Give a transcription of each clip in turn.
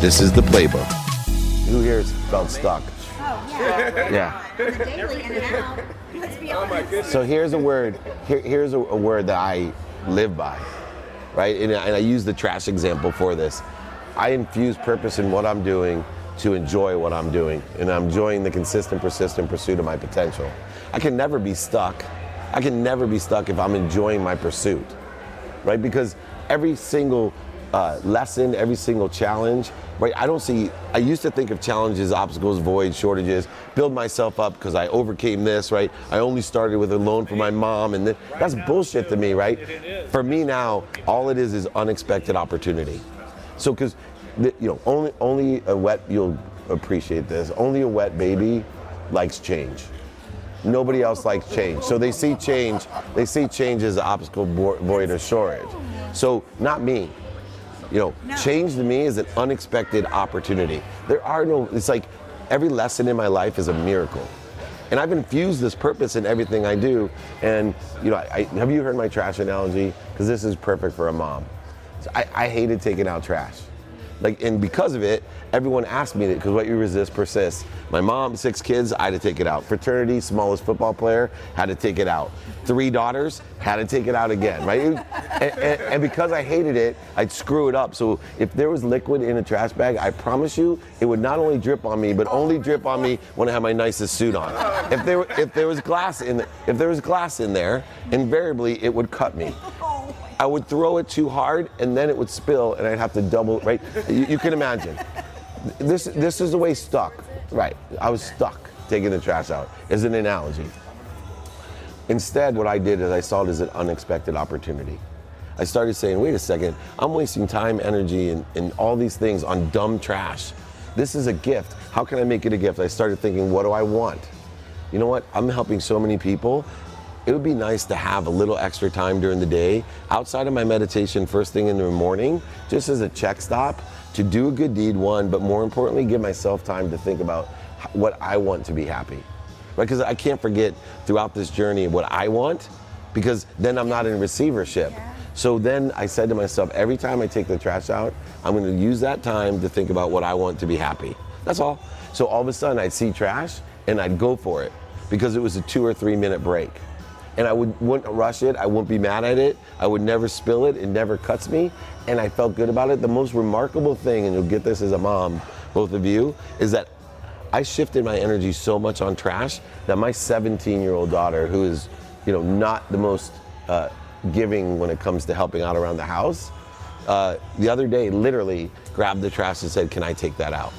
This is the playbook. Who here has felt stuck? Oh, yeah. Yeah. Daily in and out. Let's be oh, honest. So here's a word. Here, here's a, a word that I live by, right? And, and I use the trash example for this. I infuse purpose in what I'm doing to enjoy what I'm doing, and I'm enjoying the consistent, persistent pursuit of my potential. I can never be stuck. I can never be stuck if I'm enjoying my pursuit, right? Because every single uh, lesson, every single challenge, right? I don't see. I used to think of challenges, obstacles, voids, shortages, build myself up because I overcame this, right? I only started with a loan for my mom, and th- that's bullshit to me, right? For me now, all it is is unexpected opportunity. So, because you know, only only a wet you'll appreciate this. Only a wet baby likes change. Nobody else likes change. So they see change. They see change as an obstacle, void, or shortage. So not me. You know, No. change to me is an unexpected opportunity. There are no. It's like every lesson in my life is a miracle. And I've infused this purpose in everything I do. And you know, I, have you heard my trash analogy? Because this is perfect for a mom. So I, I hated taking out trash. Like, and because of it, everyone asked me that because what you resist persists. My mom, six kids, I had to take it out. Fraternity, smallest football player, had to take it out. Three daughters, had to take it out again, right? and, and- and because I hated it, I'd screw it up. So if there was liquid in a trash bag, I promise you, it would not only drip on me, but only drip on me when I had my nicest suit on. If there, if there was glass in, if there was glass in there, invariably it would cut me. I would throw it too hard and then it would spill and I'd have to double, right? You, you can imagine. This, this is the way stuck, right? I was stuck taking the trash out as an analogy. Instead, what I did is I saw it as an unexpected opportunity. I started saying, wait a second, I'm wasting time, energy, and, and all these things on dumb trash. This is a gift. How can I make it a gift? I started thinking, what do I want? You know what? I'm helping so many people. It would be nice to have a little extra time during the day outside of my meditation first thing in the morning, just as a check stop to do a good deed, one, but more importantly, give myself time to think about what I want to be happy. Right? Because I can't forget throughout this journey what I want, because then I'm not in receivership. So then I said to myself, every time I take the trash out, I'm going to use that time to think about what I want to be happy. That's all. So all of a sudden, I'd see trash and I'd go for it because it was a two or three minute break. And I would, wouldn't rush it. I wouldn't be mad at it. I would never spill it. It never cuts me. And I felt good about it. The most remarkable thing, and you'll get this as a mom, both of you, is that I shifted my energy so much on trash that my 17 year old daughter, who is, you know, not the most uh, giving when it comes to helping out around the house, uh, the other day literally grabbed the trash and said, Can I take that out?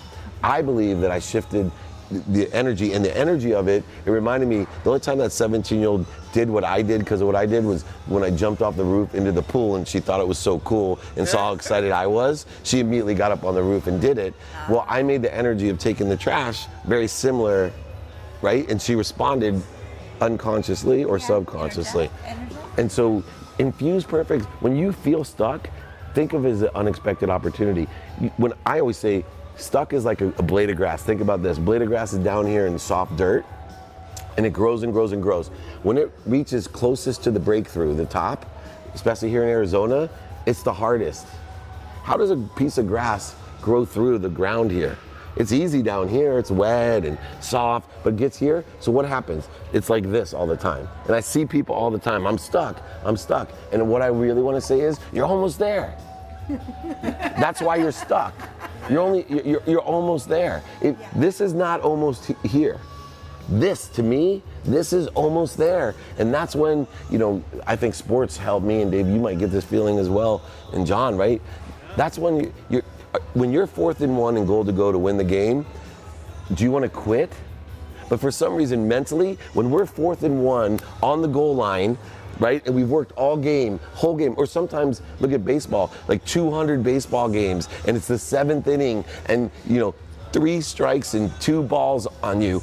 I believe that I shifted the- energy, and the energy of it, it reminded me the only time that 17 year old did what I did, because what I did was when I jumped off the roof into the pool and she thought it was so cool and saw how excited I was, she immediately got up on the roof and did it. Well, I made the energy of taking the trash very similar, right? And she responded unconsciously or subconsciously. And so, infuse perfect. When you feel stuck, think of it as an unexpected opportunity. When I always say, stuck is like a, a blade of grass. Think about this: blade of grass is down here in soft dirt, and it grows and grows and grows. When it reaches closest to the breakthrough, the top, especially here in Arizona, it's the hardest. How does a piece of grass grow through the ground here? It's easy down here, it's wet and soft, but gets here, so what happens? It's like this all the time. And I see people all the time, I'm stuck, I'm stuck. And what I really want to say is, you're almost there. That's why you're stuck. You're only, you're, you're almost there. It, This is not almost here. This to me this is almost there. And that's when you know i think sports help me and dave you might get this feeling as well and john right? That's when you, you're when you're fourth and one and goal to go to win the game do you want to quit? But for some reason mentally when we're fourth and one on the goal line right and we've worked all game whole game or sometimes look at baseball like 200 baseball games and it's the seventh inning and you know three strikes and two balls on you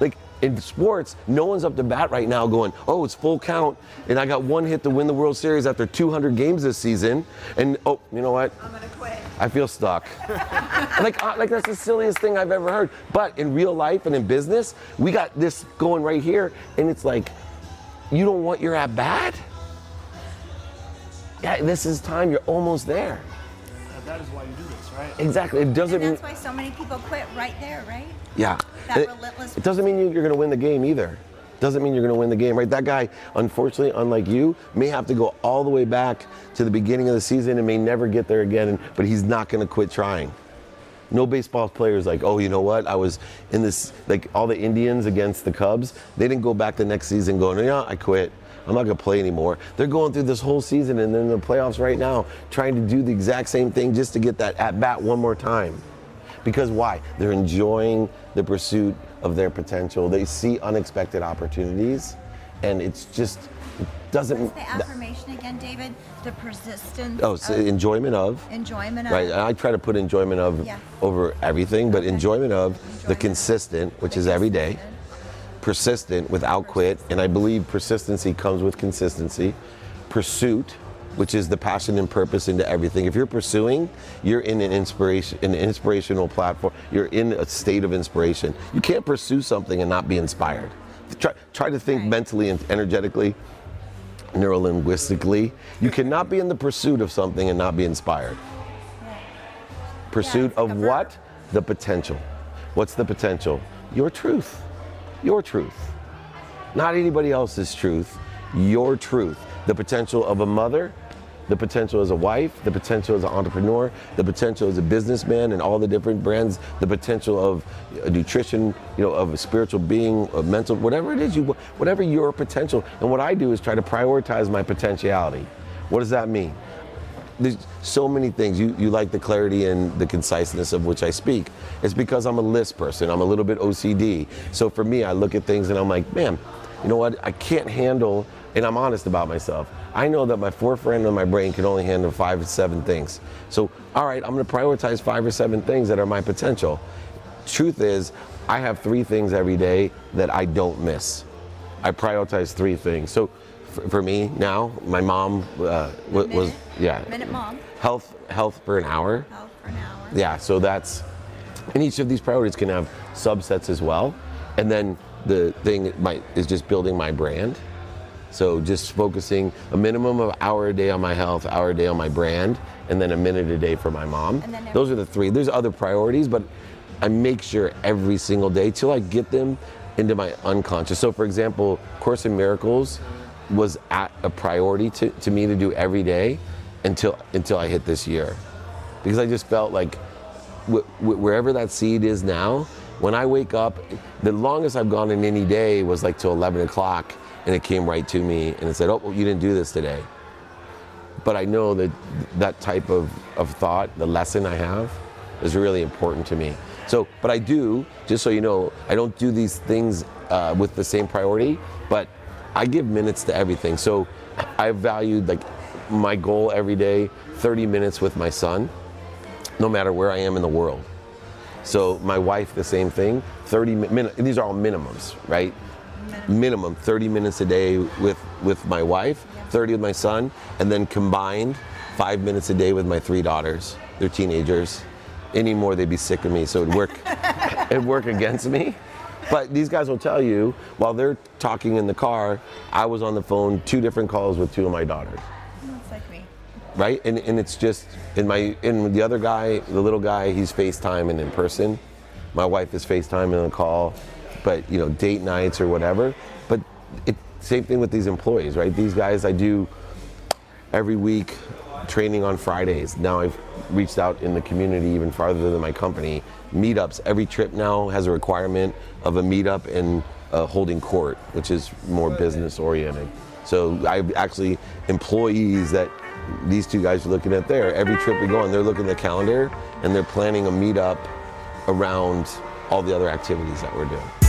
like in sports, no one's up to bat right now going, oh, it's full count, and I got one hit to win the World Series after 200 games this season, and oh, you know what? I'm gonna quit. I feel stuck. like, uh, like that's the silliest thing I've ever heard. But in real life and in business, we got this going right here, and it's like, you don't want your at bat? Yeah, this is time. You're almost there. That is why you do this, right? Exactly. It doesn't. And that's why so many people quit right there, right? Yeah. That it, relentless it doesn't mean you- you're going to win the game either. Doesn't mean you're going to win the game, right? That guy, unfortunately, unlike you, may have to go all the way back to the beginning of the season and may never get there again. But he's not going to quit trying. No baseball player is like, oh, you know what? I was in this, like all the Indians against the Cubs. They didn't go back the next season going, yeah, I quit. I'm not going to play anymore. They're going through this whole season and then the playoffs right now, trying to do the exact same thing just to get that at bat one more time. Because why? They're enjoying the pursuit of their potential. They see unexpected opportunities, and it's just it doesn't. What's the affirmation again, David? The persistence. Oh, so of enjoyment of. enjoyment of. Right, I try to put enjoyment of Yeah. over everything, but Okay. enjoyment of the consistent, which The is every day, persistent without quit, and I believe persistency comes with consistency. Pursuit, which is the passion and purpose into everything. If you're pursuing, you're in an inspiration, an inspirational platform. You're in a state of inspiration. You can't pursue something and not be inspired. Try, try to think Right. mentally and energetically, neurolinguistically. You cannot be in the pursuit of something and not be inspired. Pursuit like of what? The potential. What's the potential? Your truth. Your truth. Not anybody else's truth. Your truth. The potential of a mother, the potential as a wife, the potential as an entrepreneur, the potential as a businessman and all the different brands, the potential of nutrition, you know, of a spiritual being, a mental, whatever it is, you, whatever your potential. And what I do is try to prioritize my potentiality. What does that mean? there's so many things. You, you like the clarity and the conciseness of which I speak. It's because I'm a list person. I'm a little bit OCD. So for me, I look at things and I'm like, man, you know what? I can't handle, and I'm honest about myself. I know that my forefront of my brain can only handle five or seven things. So, all right, I'm gonna prioritize five or seven things that are my potential. Truth is, I have three things every day that I don't miss. I prioritize three things. So for, for me now, my mom uh, wa- was, yeah, Minute mom. health health for an hour. Health for an hour. Yeah, so that's and each of these priorities can have subsets as well. And then the thing might is just building my brand. So just focusing a minimum of hour a day on my health, hour a day on my brand, and then a minute a day for my mom. And then every- Those are the three. There's other priorities, but I make sure every single day till I get them into my unconscious. So for example, Course in Miracles was at a priority to, to me to do every day until until I hit this year. Because I just felt like wh- wh- wherever that seed is now, when I wake up, the longest I've gone in any day was like till 11 o'clock, and it came right to me and it said, "Oh, well, you didn't do this today." But I know that that type of, of thought, the lesson I have, is really important to me. So, but I do, just so you know, I don't do these things uh, with the same priority, but I give minutes to everything. So I valued like my goal every day, 30 minutes with my son, no matter where I am in the world. So my wife, the same thing. 30 minutes. These are all minimums, right? Minimum 30 minutes a day with with my wife, 30 with my son, and then combined five minutes a day with my three daughters. They're teenagers. Any more, they'd be sick of me. So it'd work. it'd work against me. But these guys will tell you while they're talking in the car, I was on the phone two different calls with two of my daughters That's like me. right? And, and it's just in my in the other guy, the little guy, he's FaceTime and in person. My wife is FaceTime and a call, but you know, date nights or whatever. But it same thing with these employees, right? These guys I do every week training on Fridays. Now I've reached out in the community even farther than my company. Meetups. Every trip now has a requirement of a meetup and holding court, which is more business oriented. So I actually employees that these two guys are looking at there. Every trip we go on, they're looking at the calendar and they're planning a meetup around all the other activities that we're doing.